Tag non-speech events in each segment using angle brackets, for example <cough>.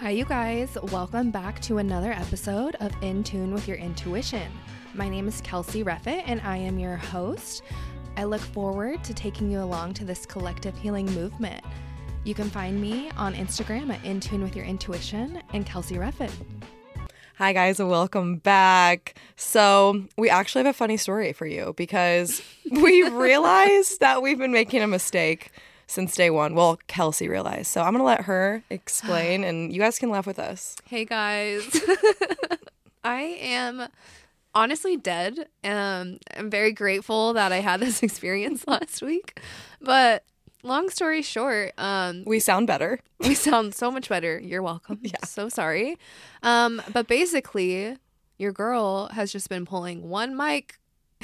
Hi, you guys. Welcome back to another episode of In Tune with Your Intuition. My name is Kelsey Reffett, and I am your host. I look forward to taking you along to this collective healing movement. You can find me on Instagram at In Tune with Your Intuition and Kelsey Reffett. Hi, guys, and welcome back. So, we actually have a funny story for you because we <laughs> realized that we've been making a mistake since day one. Well, Kelsey realized. So, I'm going to let her explain, <sighs> and you guys can laugh with us. Hey, guys. <laughs> I am honestly dead. Um, I'm very grateful that I had this <laughs> experience last week. But long story short, um, We sound better. <laughs> we sound so much better. You're welcome. Yeah. So sorry. Um, but basically, your girl has just been pulling one mic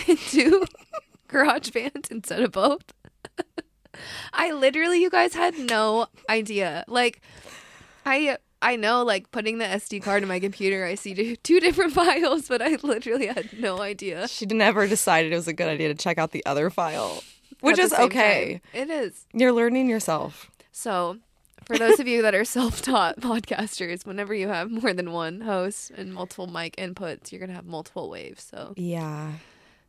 into GarageBand instead of both. I literally, you guys had no idea. Like, I I know, like putting the SD card in my computer, I see two- two different <laughs> files, but I literally had no idea. She never decided it was a good idea to check out the other file, which is okay. time. It is. You're learning yourself. So, for those of you that are <laughs> self taught podcasters, whenever you have more than one host and multiple mic inputs, you're going to have multiple waves. So, Yeah.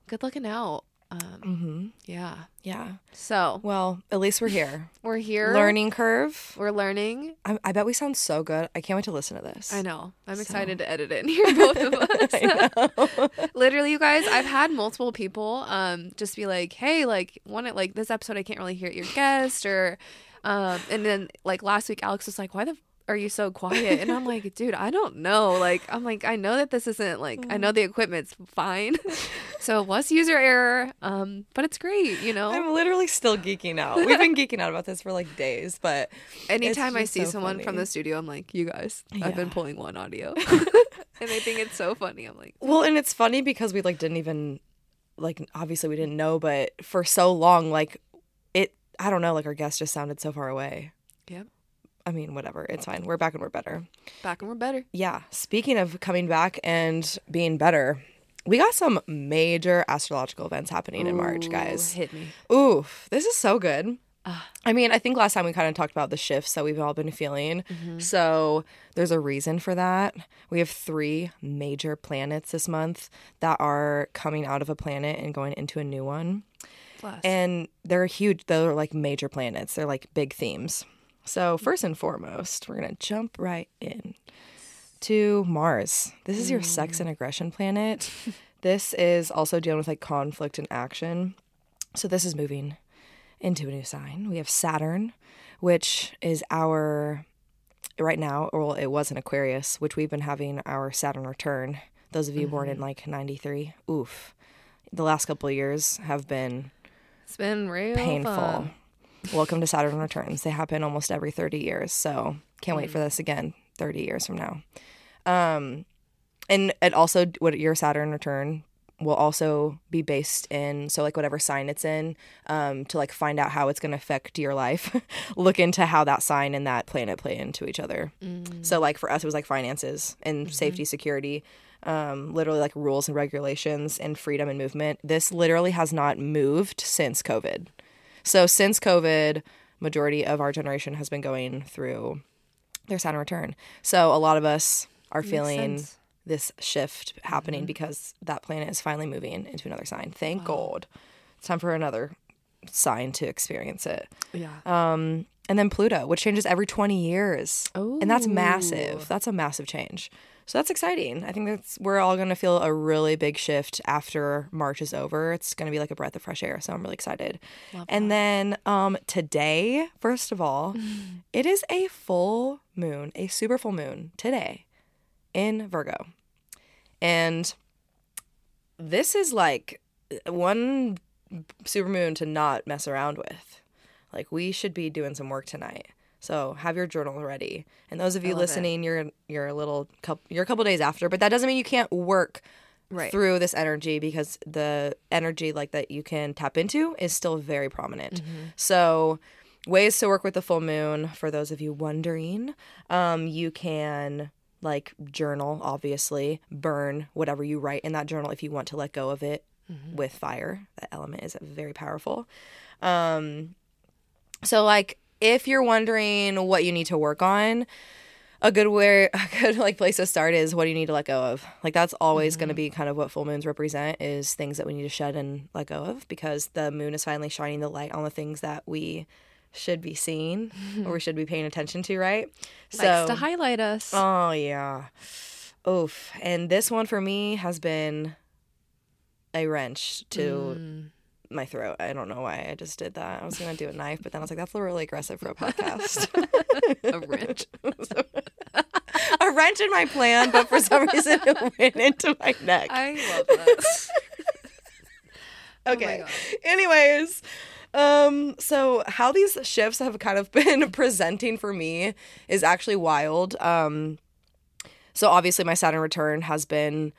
good looking out. Um, Mm-hmm. yeah. Yeah. So, Well, at least we're here. <laughs> we're here. Learning curve. We're learning. I, I bet we sound so good. I can't wait to listen to this. I know. I'm So- excited to edit it and hear both of <laughs> us. <laughs> Literally, you guys, I've had multiple people um just be like, "Hey, like, one like this episode, I can't really hear your guest," or, um, and then like last week, Alex was like, "Why the." Are you so quiet? And I'm like, <laughs> dude, I don't know. Like, I'm like, I know that this isn't like, I know the equipment's fine. <laughs> so it was user error. Um, but it's great, you know? I'm literally still geeking out. We've been geeking out about this for like days, but Anytime I see so someone from the studio, I'm like, you guys, I've been pulling one audio. <laughs> and I think it's so funny. I'm like, well, and it's funny because we like didn't even like obviously we didn't know, but for so long, like it, I don't know, like our guest just sounded so far away. Yep. I mean, whatever. It's fine. We're back and we're better. back and we're better. Yeah. Speaking of coming back and being better, we got some major astrological events happening in March, Ooh, guys. Hit me. Oof, this is so good. Ah. I mean, I think last time we kind of talked about the shifts that we've all been feeling. Mm-hmm. So there's a reason for that. We have three major planets this month that are coming out of a planet and going into a new one. Bless. And they're huge, they're like major planets, they're like big themes. So, first and foremost, we're going to jump right in to Mars. This is your sex mm. and aggression planet. <laughs> this is also dealing with like conflict and action. So, this is moving into a new sign. We have Saturn, which is our right now, or well, it was an Aquarius, which we've been having our Saturn return. Those of you born in mm-hmm. like 93, oof. The last couple of years have been it's been real painful. fun. Welcome to Saturn returns. They happen almost every 30 years. So can't wait for this again 30 years from now. Um, and it also, what your Saturn return will also be based in, so like whatever sign it's in, um, to like find out how it's going to affect your life. <laughs> Look into how that sign and that planet play into each other. So like for us, it was like finances and safety, security, um, literally like rules and regulations and freedom and movement. This literally has not moved since COVID. So since COVID, majority of our generation has been going through their Saturn return. So a lot of us are feeling sense. this shift happening because that planet is finally moving into another sign. Thank God. It's time for another sign to experience it. Yeah. Um, and then Pluto, which changes every 20 years. And that's massive. That's a massive change. So that's exciting. I think that's we're all going to feel a really big shift after March is over. It's going to be like a breath of fresh air, so I'm really excited. and then um today, first of all, <laughs> it is a full moon, a super full moon today in Virgo. And this is like one super moon to not mess around with. Like we should be doing some work tonight. So have your journal ready. And those of you love it. listening, you're you're a little couple you're a couple days after, but that doesn't mean you can't work Right. through this energy because the energy like that you can tap into is still very prominent. So ways to work with the full moon for those of you wondering, um, you can like journal obviously burn whatever you write in that journal if you want to let go of it with fire that element is very powerful um so like if you're wondering what you need to work on a good where <laughs> a good like place to start is what do you need to let go of. Like that's always going to be kind of what full moons represent is things that we need to shed and let go of because the moon is finally shining the light on the things that we should be seeing or we <laughs> should be paying attention to right? Likes to highlight us. oh yeah. Oof. And this one for me has been a wrench to Mm. My throat i don't know why i just did that i was gonna do a knife but then i was like that's a really aggressive for a podcast <laughs> a wrench. <laughs> a wrench in my plan, but for some reason it went into my neck. I love this. <laughs> Oh okay. God. Anyways, um, so how these shifts have kind of been presenting for me is actually wild. Um, so obviously my Saturn return has been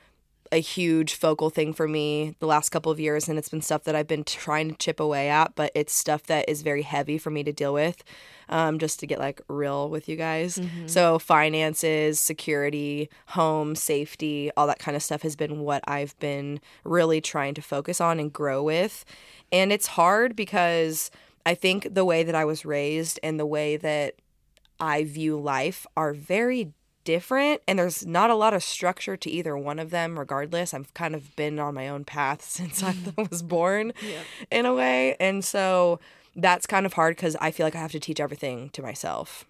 a huge focal thing for me the last couple of years and it's been stuff that I've been trying to chip away at, but it's stuff that is very heavy for me to deal with. Um, just to get like real with you guys. So finances, security, home, safety, all that kind of stuff has been what I've been really trying to focus on and grow with. And it's hard because I think the way that I was raised and the way that I view life are very different and there's not a lot of structure to either one of them regardless. I've kind of been on my own path <laughs> since i was born in a way and so that's kind of hard because i feel like i have to teach everything to myself.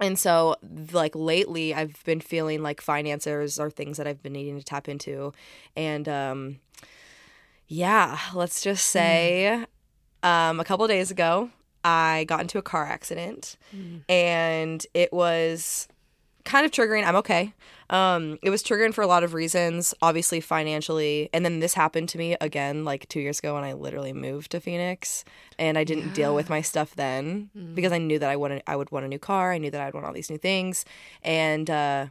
And so like lately i've been feeling like finances are things that i've been needing to tap into and um yeah let's just say um a couple days ago i got into a car accident and it was kind of triggering. I'm okay. Um, it was triggering for a lot of reasons, obviously financially, and then this happened to me again like two years ago when I literally moved to Phoenix, and I didn't deal with my stuff then because I knew that I wanted I would want a new car. I knew that I'd want all these new things, and uh,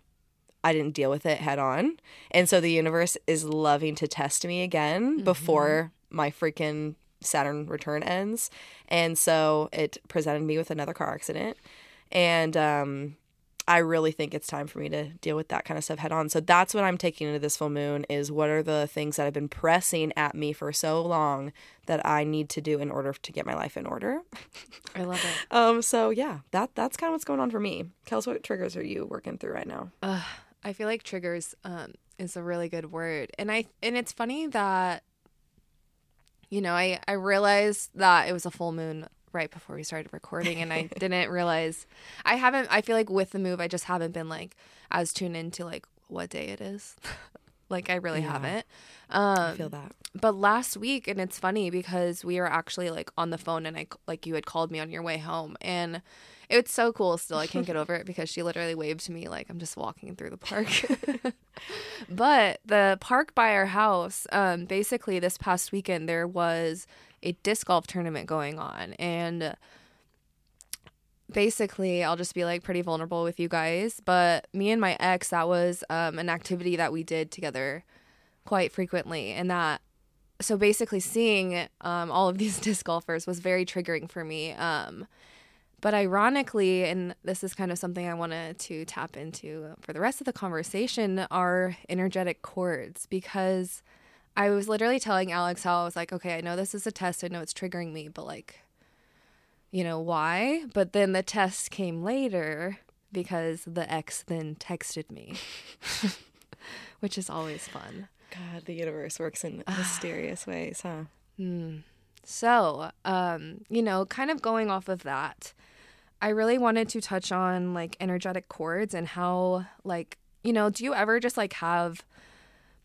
I didn't deal with it head on, and so the universe is loving to test me again before my freaking Saturn return ends, and so it presented me with another car accident, and um I really think it's time for me to deal with that kind of stuff head on. So that's what I'm taking into this full moon is what are the things that have been pressing at me for so long that I need to do in order to get my life in order. I love it. <laughs> Um so yeah, that that's kind of what's going on for me. Kels, what triggers are you working through right now? Ugh, I feel like triggers um, is a really good word, and I and it's funny that you know I I realized that it was a full moon right before we started recording, and I <laughs> didn't realize I haven't. I feel like with the move, I just haven't been like as tuned into like what day it is. <laughs> like I really Yeah. haven't. Um I Um, feel that. but last week, and it's funny because we were actually like on the phone, and I like you had called me on your way home, and it's so cool. Still, I can't get over it <laughs> because she literally waved to me like I'm just walking through the park. but the park by our house, um, basically this past weekend there was a disc golf tournament going on, and basically I'll just be like pretty vulnerable with you guys. But me and my ex, that was um, an activity that we did together quite frequently, and that so basically seeing um, all of <laughs> these disc golfers was very triggering for me. Um, but ironically, and this is kind of something I wanted to tap into for the rest of the conversation, are energetic cords because I was literally telling Alex how I was like, okay, I know this is a test, I know it's triggering me, but like, you know, why? But then the test came later because the ex then texted me, <laughs> which is always fun. God, the universe works in <sighs> mysterious ways, huh? So, um, you know, kind of going off of that, I really wanted to touch on like energetic cords and how, like, you know, do you ever just like have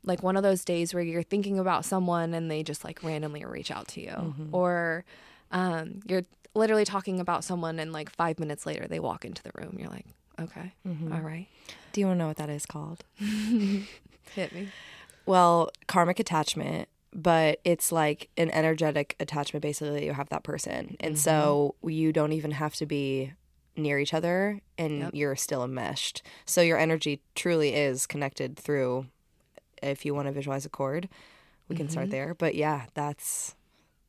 like one of those days where you're thinking about someone and they just like randomly reach out to you? Mm-hmm. Or um, you're literally talking about someone and like five minutes later they walk into the room. You're like, okay, mm-hmm. all right, Do you want to know what that is called? <laughs> hit me. Well, karmic attachment, but it's like an energetic attachment basically that you have that person. And so mm-hmm. you don't even have to be near each other and Yep. you're still enmeshed. So your energy truly is connected through if you want to visualize a cord, we can start there. But yeah, that's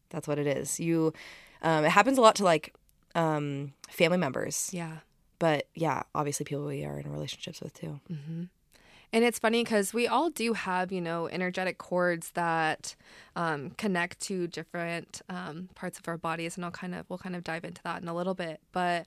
that's what it is. You um it happens a lot to like um family members. Yeah. But yeah, obviously people we are in relationships with too. And it's funny because we all do have, you know, energetic cords that um, connect to different um, parts of our bodies, and I'll kind of we'll kind of dive into that in a little bit. But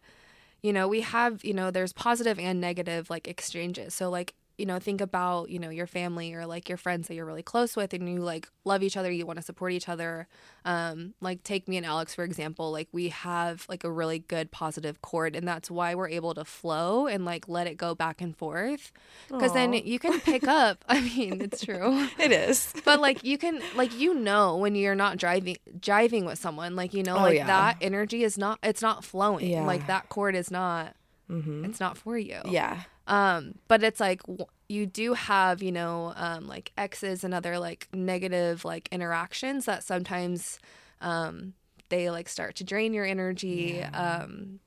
you know, we have, you know, there's positive and negative like exchanges. So like you know, think about, you know, your family or like your friends that you're really close with and you like love each other, you want to support each other. Um, like take me and Alex, for example, like we have like a really good positive cord and that's why we're able to flow and like let it go back and forth. Cause then you can pick up, <laughs> I mean, it's true. <laughs> It is. <laughs> But like you can like you know when you're not driving driving with someone, like you know, Oh, like yeah. that energy is not it's not flowing. Yeah. Like that cord is not hmm it's not for you. Yeah. Um, but it's like you do have, you know, um, like exes and other like negative like interactions that sometimes um, they like start to drain your energy. Um,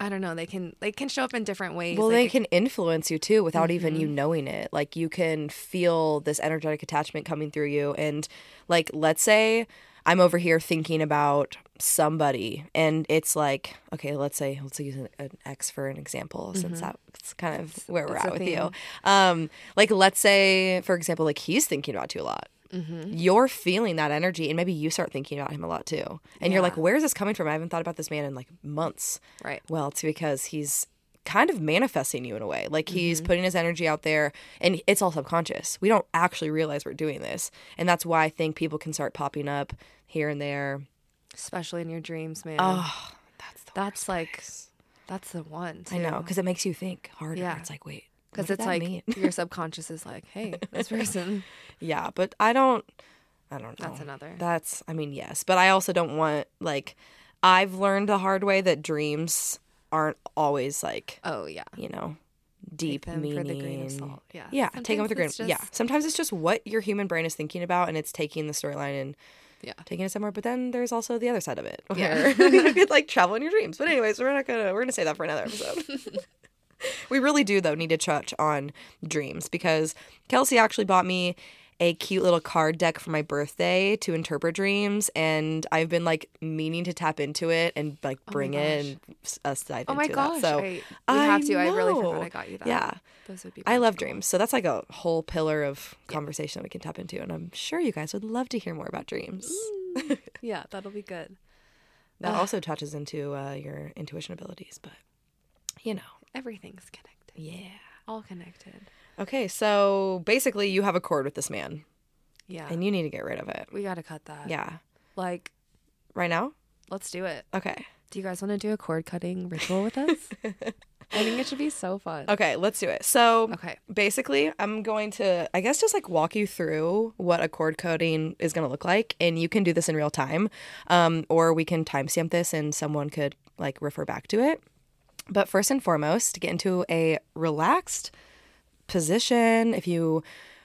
I don't know. They can they can show up in different ways. Well, like, they can influence you too without even you knowing it. Like you can feel this energetic attachment coming through you. And like, let's say I'm over here thinking about somebody and it's like, okay, let's say, let's use an, an ex for an example since that's kind of where we're at with you. Um, like, let's say, for example, like he's thinking about you a lot. Mm-hmm. You're feeling that energy, and maybe you start thinking about him a lot too. And you're like, where's this coming from? I haven't thought about this man in like months. right. Well, it's because he's kind of manifesting you in a way. Like he's Mm-hmm. putting his energy out there and it's all subconscious. We don't actually realize we're doing this. And that's why I think people can start popping up here and there. Especially in your dreams, man. Oh, that's the that's like that's the one. I know because it makes you think harder. Yeah. It's like, wait, because it's like mean? your <laughs> subconscious is like, hey, this <laughs> person. yeah, but I don't I don't know. That's another. That's I mean, yes, but I also don't want like I've learned the hard way that dreams aren't always like, Oh yeah. you know, deep them meaning. for the grain of salt. Yeah. Yeah, take them with a grain. Sometimes Yeah, sometimes it's just what your human brain is thinking about, and it's taking the storyline and Yeah. taking it somewhere. But then there's also the other side of it, Yeah. <laughs> you could like travel in your dreams. But anyways, we're not gonna we're gonna say that for another episode. <laughs> we really do though need to touch on dreams because Kelsey actually bought me a cute little card deck for my birthday to interpret dreams, and I've been like meaning to tap into it and like Oh bring it s- us dive Oh my into gosh. that. So I, we I have to. I really know. forgot I got you that. yeah. Those would be I love practical. dreams. So that's like a whole pillar of conversation that we can tap into. And I'm sure you guys would love to hear more about dreams. <laughs> Yeah, that'll be good. That also touches into uh, your intuition abilities, but you know. Everything's connected. Yeah. All connected. Okay, so basically you have a cord with this man Yeah. and you need to get rid of it. we got to cut that. Yeah. Like, Right now? let's do it. Okay. Do you guys want to do a cord cutting ritual with us? <laughs> I think it should be so fun. Okay, let's do it. So Okay. basically, I'm going to, I guess, just like walk you through what a cord coding is going to look like. And you can do this in real time, um, or we can timestamp this and someone could like refer back to it. But first and foremost, get into a relaxed position. If you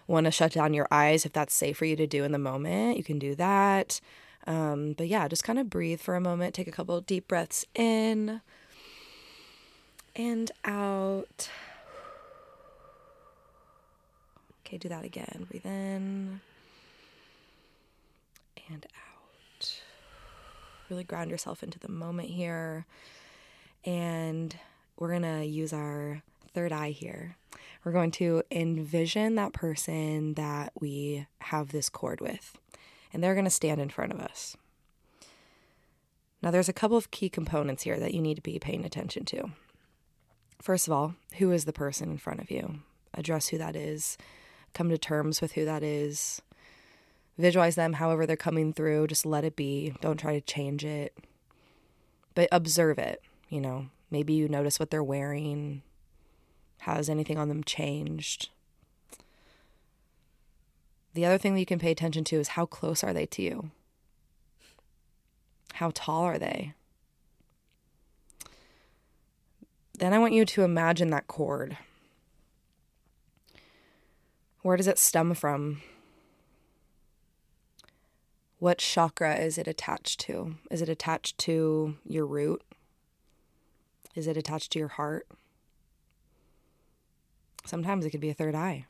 want to shut down your eyes, if that's safe for you to do in the moment, you can do that. Um, but yeah, just kind of breathe for a moment. Take a couple deep breaths in and out. Okay, do that again. Breathe in and out. Really ground yourself into the moment here. And we're going to use our third eye here. We're going to envision that person that we have this cord with, and they're going to stand in front of us. Now, there's a couple of key components here that you need to be paying attention to. First of all, who is the person in front of you? Address who that is, come to terms with who that is, visualize them however they're coming through, just let it be. Don't try to change it, but observe it. You know, maybe you notice what they're wearing. Has anything on them changed? The other thing that you can pay attention to is how close are they to you? How tall are they? Then I want you to imagine that cord. Where does it stem from? What chakra is it attached to? Is it attached to your root? Is it attached to your heart? Sometimes it could be a third eye.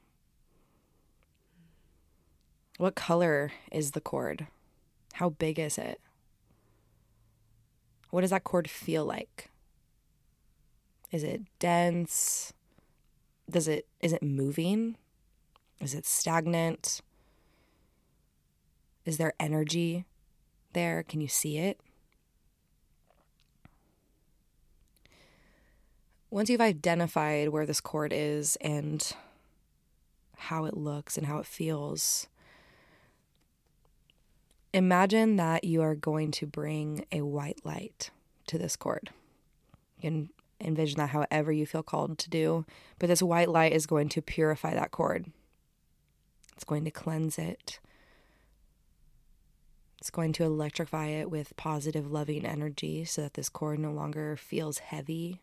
What color is the cord? How big is it? What does that cord feel like? Is it dense? Does it is it moving? Is it stagnant? Is there energy there? Can you see it? Once you've identified where this cord is and how it looks and how it feels, imagine that you are going to bring a white light to this cord. You can envision that however you feel called to do, but this white light is going to purify that cord. It's going to cleanse it. It's going to electrify it with positive, loving energy so that this cord no longer feels heavy.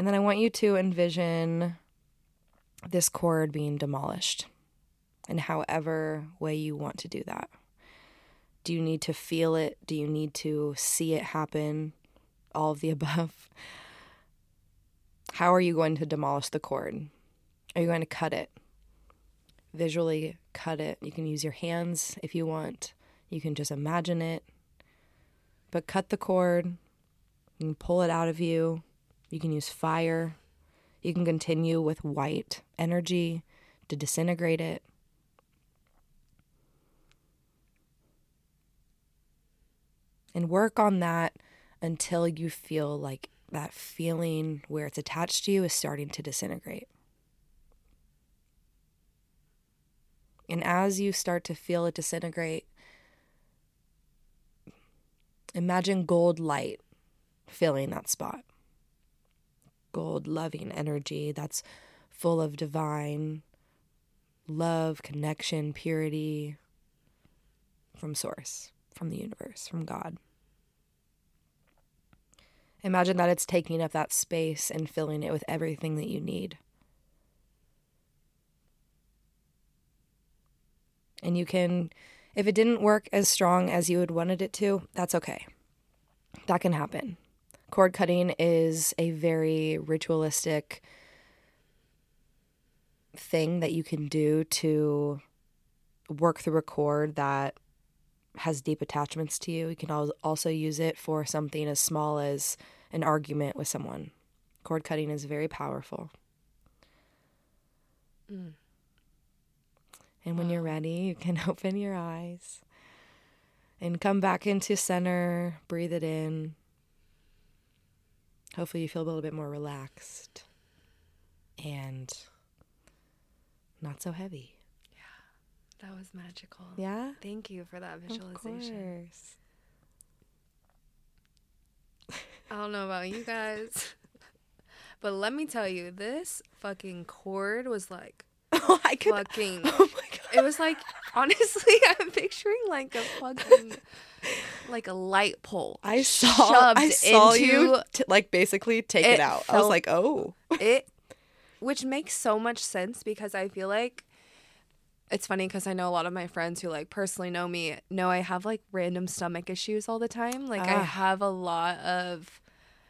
And then I want you to envision this cord being demolished in however way you want to do that. Do you need to feel it? Do you need to see it happen? All of the <laughs> above. How are you going to demolish the cord? Are you going to cut it? Visually cut it. You can use your hands if you want. You can just imagine it. But cut the cord. Can pull it out of you. You can use fire. You can continue with white energy to disintegrate it. And work on that until you feel like that feeling where it's attached to you is starting to disintegrate. And as you start to feel it disintegrate, imagine gold light filling that spot. Gold loving energy that's full of divine love, connection, purity from Source, from the universe, from God. Imagine that it's taking up that space and filling it with everything that you need. And you can, if it didn't work as strong as you had wanted it to, that's okay. That can happen. Cord cutting is a very ritualistic thing that you can do to work through a cord that has deep attachments to you. You can also use it for something as small as an argument with someone. Cord cutting is very powerful. Mm. And when you're ready, you can <laughs> open your eyes and come back into center, breathe it in. Hopefully, you feel a little bit more relaxed and not so heavy. Yeah, that was magical. Yeah. Thank you for that visualization. I don't know about you guys, <laughs> but let me tell you, this fucking cord was like <laughs> oh, I could, fucking. <laughs> Oh my god! It was like <laughs> honestly, <laughs> I'm picturing like a fucking like a light pole. I saw. I saw you t- like basically take it, it out. I was like, oh, it, <laughs> which makes so much sense because I feel like it's funny because I know a lot of my friends who like personally know me know I have like random stomach issues all the time. Like I ah. have a lot of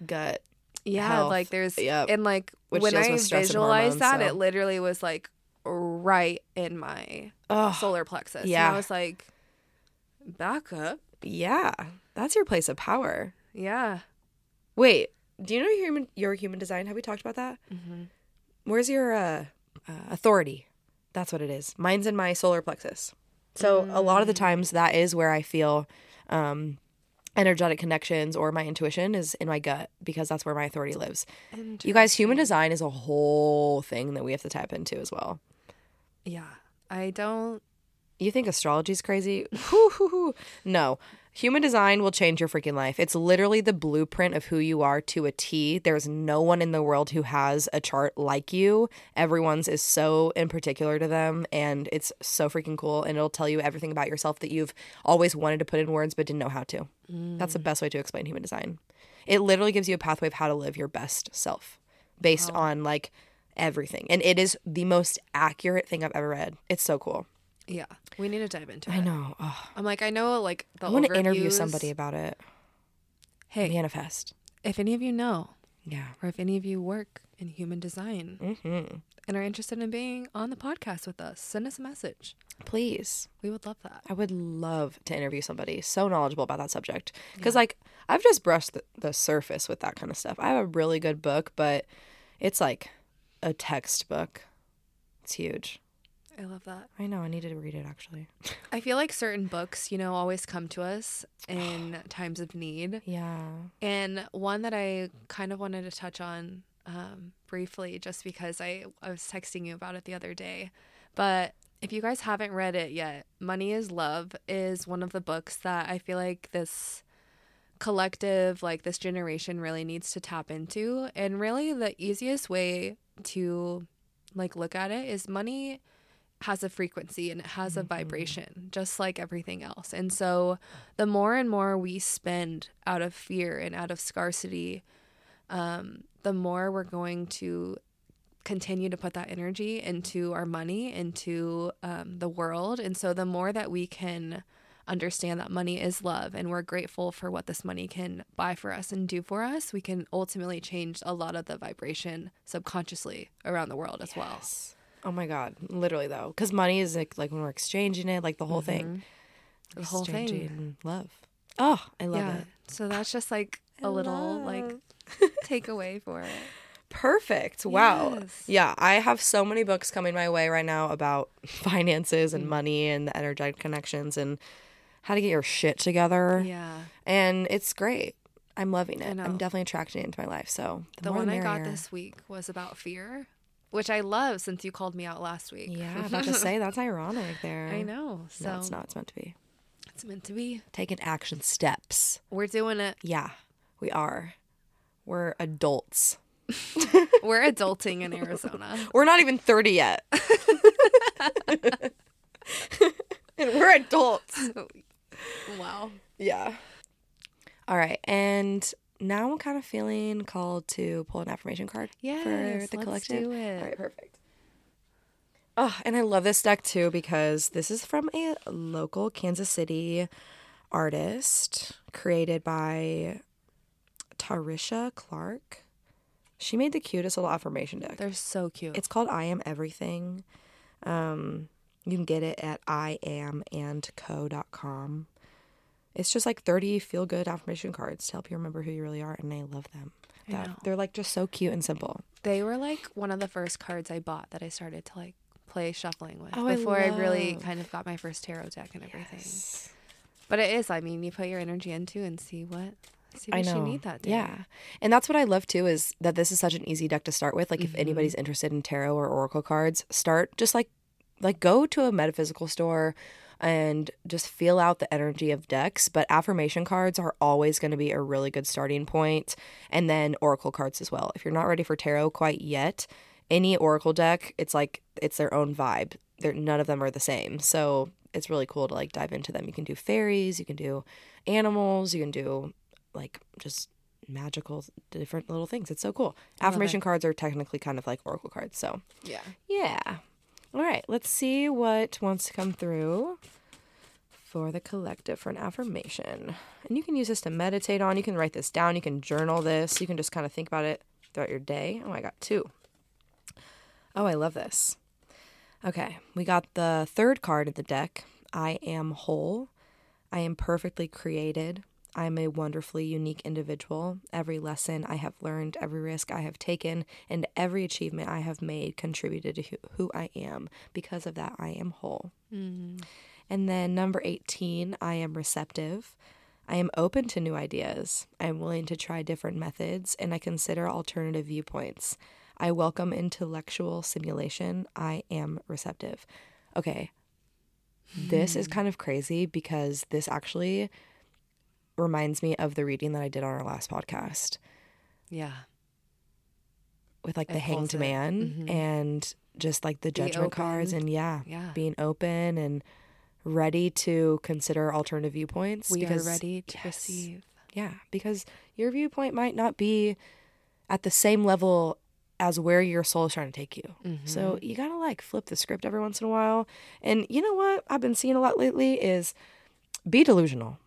gut. Yeah, health. like there's yep. and like Which when I visualized that, so. it literally was like right in my Ugh. solar plexus. Yeah, and I was like, back up. Yeah, that's your place of power. Yeah. Wait, do you know your human your human design? Have we talked about that? Mm-hmm. Where's your uh, uh, authority? That's what it is. Mine's in my solar plexus. So mm. a lot of the mm. times that is where I feel um, energetic connections or my intuition is in my gut because that's where my authority lives. You guys, human design is a whole thing that we have to tap into as well. Yeah. I don't. You think astrology is crazy? no. Human design will change your freaking life. It's literally the blueprint of who you are to a T. There's no one in the world who has a chart like you. Everyone's is so in particular to them, and it's so freaking cool. And it'll tell you everything about yourself that you've always wanted to put in words but didn't know how to. Mm. That's the best way to explain human design. It literally gives you a pathway of how to live your best self based wow. on like everything. And it is the most accurate thing I've ever read. It's so cool. Yeah, we need to dive into it. I know. I'm like, I know, like the. I want to interview somebody about it. Hey, manifest. If any of you know, yeah, or if any of you work in human design mm-hmm. and are interested in being on the podcast with us, send us a message. Please, we would love that. I would love to interview somebody so knowledgeable about that subject because, yeah. like, I've just brushed the, the surface with that kind of stuff. I have a really good book, but it's like a textbook. It's huge I love that. I know. I needed to read it actually. <laughs> I feel like certain books, you know, always come to us in <sighs> times of need. Yeah. And one that I kind of wanted to touch on um, briefly, just because I, I was texting you about it the other day. But if you guys haven't read it yet, Money is Love is one of the books that I feel like this collective, like this generation, really needs to tap into. And really, the easiest way to like look at it is money has a frequency and it has a vibration just like everything else. And so the more and more we spend out of fear and out of scarcity, um, the more we're going to continue to put that energy into our money, into um, the world. And so the more that we can understand that money is love and we're grateful for what this money can buy for us and do for us, we can ultimately change a lot of the vibration subconsciously around the world as well. Oh my god, literally though, because money is like like when we're exchanging it, like the whole thing, The whole thing. Love. Oh, I love yeah. it. So that's just like a little like love. <laughs> takeaway for it. Perfect. Wow. Yes. Yeah, I have so many books coming my way right now about <laughs> finances Mm. and money and the energetic connections and how to get your shit together. Yeah. And it's great. I'm loving it. I'm definitely attracting it into my life. So the, The one the I got this week was about fear, which I love since you called me out last week. Yeah, I about to <laughs> say that's ironic there. I know. So No, it's not. It's meant to be. It's meant to be. Taking action steps. We're doing it. Yeah, we are. We're adults. <laughs> We're adulting in Arizona. <laughs> We're not even 30 yet. and we're adults. wow. Yeah. All right. And now I'm kind of feeling called to pull an affirmation card Yes, for the let's collective. do it. All right, perfect. Oh, and I love this deck too because this is from a local Kansas City artist created by Tarisha Clark. She made the cutest little affirmation deck. They're so cute. It's called I Am Everything. Um, you can get it at iamandco.com. It's just like 30 feel good affirmation cards to help you remember who you really are, and I love them. I That-. They're like just so cute and simple. they were like one of the first cards I bought that I started to like play shuffling with Oh, before I, really kind of got my first tarot deck and everything. But it is, I mean, you put your energy into and see what see I what know. you need that day. Yeah. And that's what I love too is that this is such an easy deck to start with. Like if Mm-hmm. anybody's interested in tarot or oracle cards, start just like like go to a metaphysical store and just feel out the energy of decks, but affirmation cards are always going to be a really good starting point and then oracle cards as well. If you're not ready for tarot quite yet, any oracle deck, it's like it's their own vibe. They're none of them are the same. So it's really cool to like dive into them. You can do fairies, you can do animals, you can do like just magical different little things. It's so cool. Affirmation cards are technically kind of like oracle cards. So, Yeah. yeah. All right, let's see what wants to come through for the collective for an affirmation. And you can use this to meditate on. You can write this down. You can journal this. You can just kind of think about it throughout your day. Oh, I got two. Oh, I love this. Okay, we got the third card of the deck. I am whole. I am perfectly created. I am a wonderfully unique individual. Every lesson I have learned, every risk I have taken, and every achievement I have made contributed to who- I am. Because of that, I am whole. Mm-hmm. And then number 18, I am receptive. I am open to new ideas. I am willing to try different methods, and I consider alternative viewpoints. I welcome intellectual stimulation. I am receptive. Okay. This is mm. kind of crazy because this actually reminds me of the reading that I did on our last podcast Yeah. with like It the hanged man Mhm. and just like the judgment cards and yeah, Yeah. being open and ready to consider alternative viewpoints We because are ready to yes. receive. yeah because your viewpoint might not be at the same level as where your soul is trying to take you so Mm-hmm. you gotta like flip the script every once in a while and you know what i've been seeing a lot lately is be delusional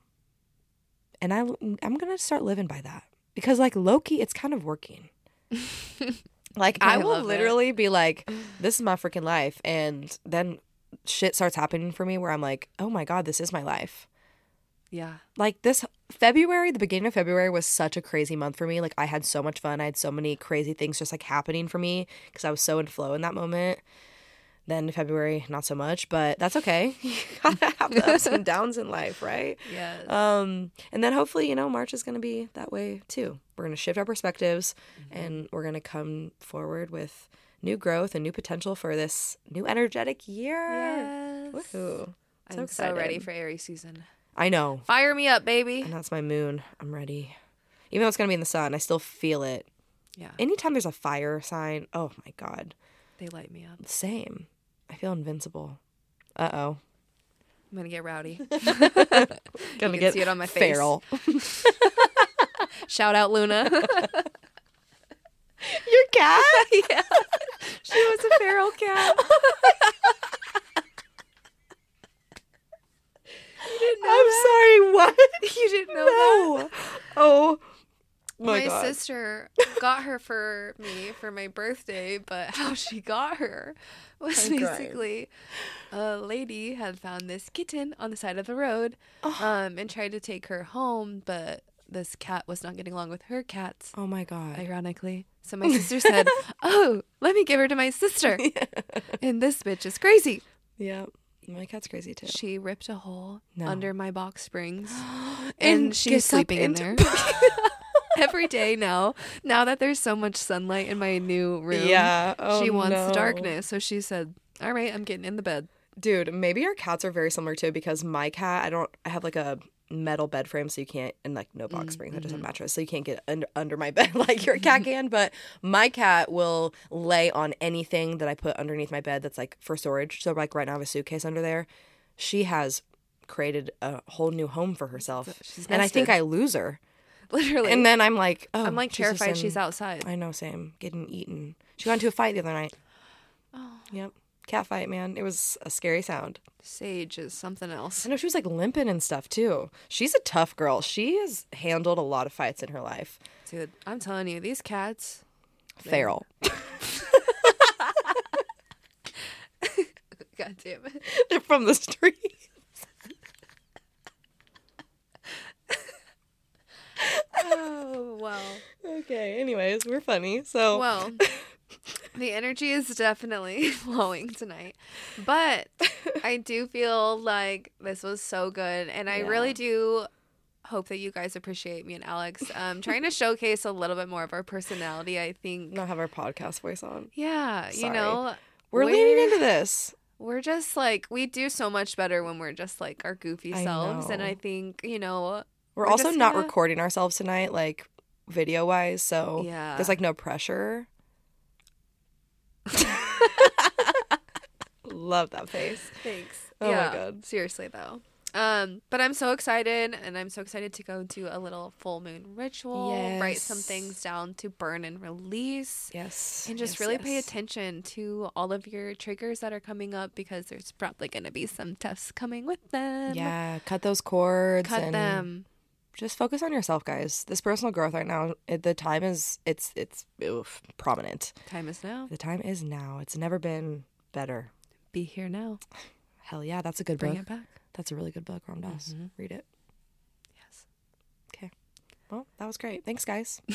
and I, mm, i'm gonna start living by that because like loki it's kind of working <laughs> like i, I will love it. literally be like this is my freaking life and then shit starts happening for me where i'm like oh my god this is my life Yeah. like this February, the beginning of February was such a crazy month for me. Like I had so much fun. I had so many crazy things just like happening for me because I was so in flow in that moment Then February, not so much, but that's okay. <laughs> You gotta have the ups and <laughs> downs in life, right? Yes. Um, and then hopefully, you know, March is going to be that way too. We're going to shift our perspectives Mm-hmm. and we're going to come forward with new growth and new potential for this new energetic year. yes. Woohoo. I'm so ready for Aries season. I know. Fire me up, baby. And that's my moon. I'm ready. Even though it's going to be in the sun, I still feel it. Yeah. Anytime there's a fire sign, oh my God. They light me up. Same. I feel invincible. Uh oh. I'm gonna get rowdy. <laughs> Gonna can get see it on my face. feral. <laughs> Shout out Luna. <laughs> Your cat? yeah. She was a feral cat. you didn't know I'm that? sorry, what? You didn't know that? Oh my, my sister got her for me for my birthday, but how she got her <laughs> was I'm crying. basically a lady had found this kitten on the side of the road Oh. um, and tried to take her home, but this cat was not getting along with her cats, Oh my God. ironically. So my <laughs> sister said, Oh, let me give her to my sister. <laughs> And this bitch is crazy. yeah. My cat's crazy too. She ripped a hole No. under my box springs <gasps> And and she's sleeping in there <laughs> every day now. Now that there's so much sunlight in my new room, Yeah. Oh, she wants no. the darkness. So she said, "All right, I'm getting in the bed." Dude, maybe our cats are very similar too because my cat, I don't, I have like a metal bed frame so you can't, and like no box springs, I just have mm-hmm. a mattress so you can't get under, under my <laughs> bed like your cat mm-hmm. can. But my cat will lay on anything that I put underneath my bed that's like for storage. So, like right now, I have a suitcase under there. She has created a whole new home for herself. And I think. I lose her. Literally, And then I'm like, oh, I'm like terrified she's outside. I know, Sam. Getting eaten. She got into a fight the other night. Oh. Yep. Cat fight, man. It was a scary sound. Sage is something else. I know she was like limping and stuff too. She's a tough girl. She has handled a lot of fights in her life. Dude, I'm telling you, these cats. Feral. <laughs> <laughs> God damn it. They're from the street. Oh wow. Okay. Anyways, we're funny. So Well, <laughs> the energy is definitely <laughs> flowing tonight. But <laughs> I do feel like this was so good. And I Yeah. really do hope that you guys appreciate me and Alex. Um, trying to showcase a little bit more of our personality, I think. not have our podcast voice on. Yeah, you know, We're, leaning into this. we're just like we do so much better when we're just like our goofy I selves and i think you know We're, We're also just not recording ourselves tonight, like video wise. So Yeah. there's like no pressure. <laughs> Love that face. thanks Oh my God. seriously though um but i'm so excited and i'm so excited to go do a little full moon ritual write some things down to burn and release Yes. and just yes, really pay attention to all of your triggers that are coming up because there's probably going to be some tests coming with them Yeah, cut those cords. cut and them Just focus on yourself, guys. This personal growth right now, it, the time is it's it's oof, prominent. time is now The time is now. It's never been better. be here now Hell yeah, that's a good bring book. Bring it back That's a really good book, Ram Dass. Mhm. Read it. yes Okay. Well, that was great. Thanks, guys. <laughs>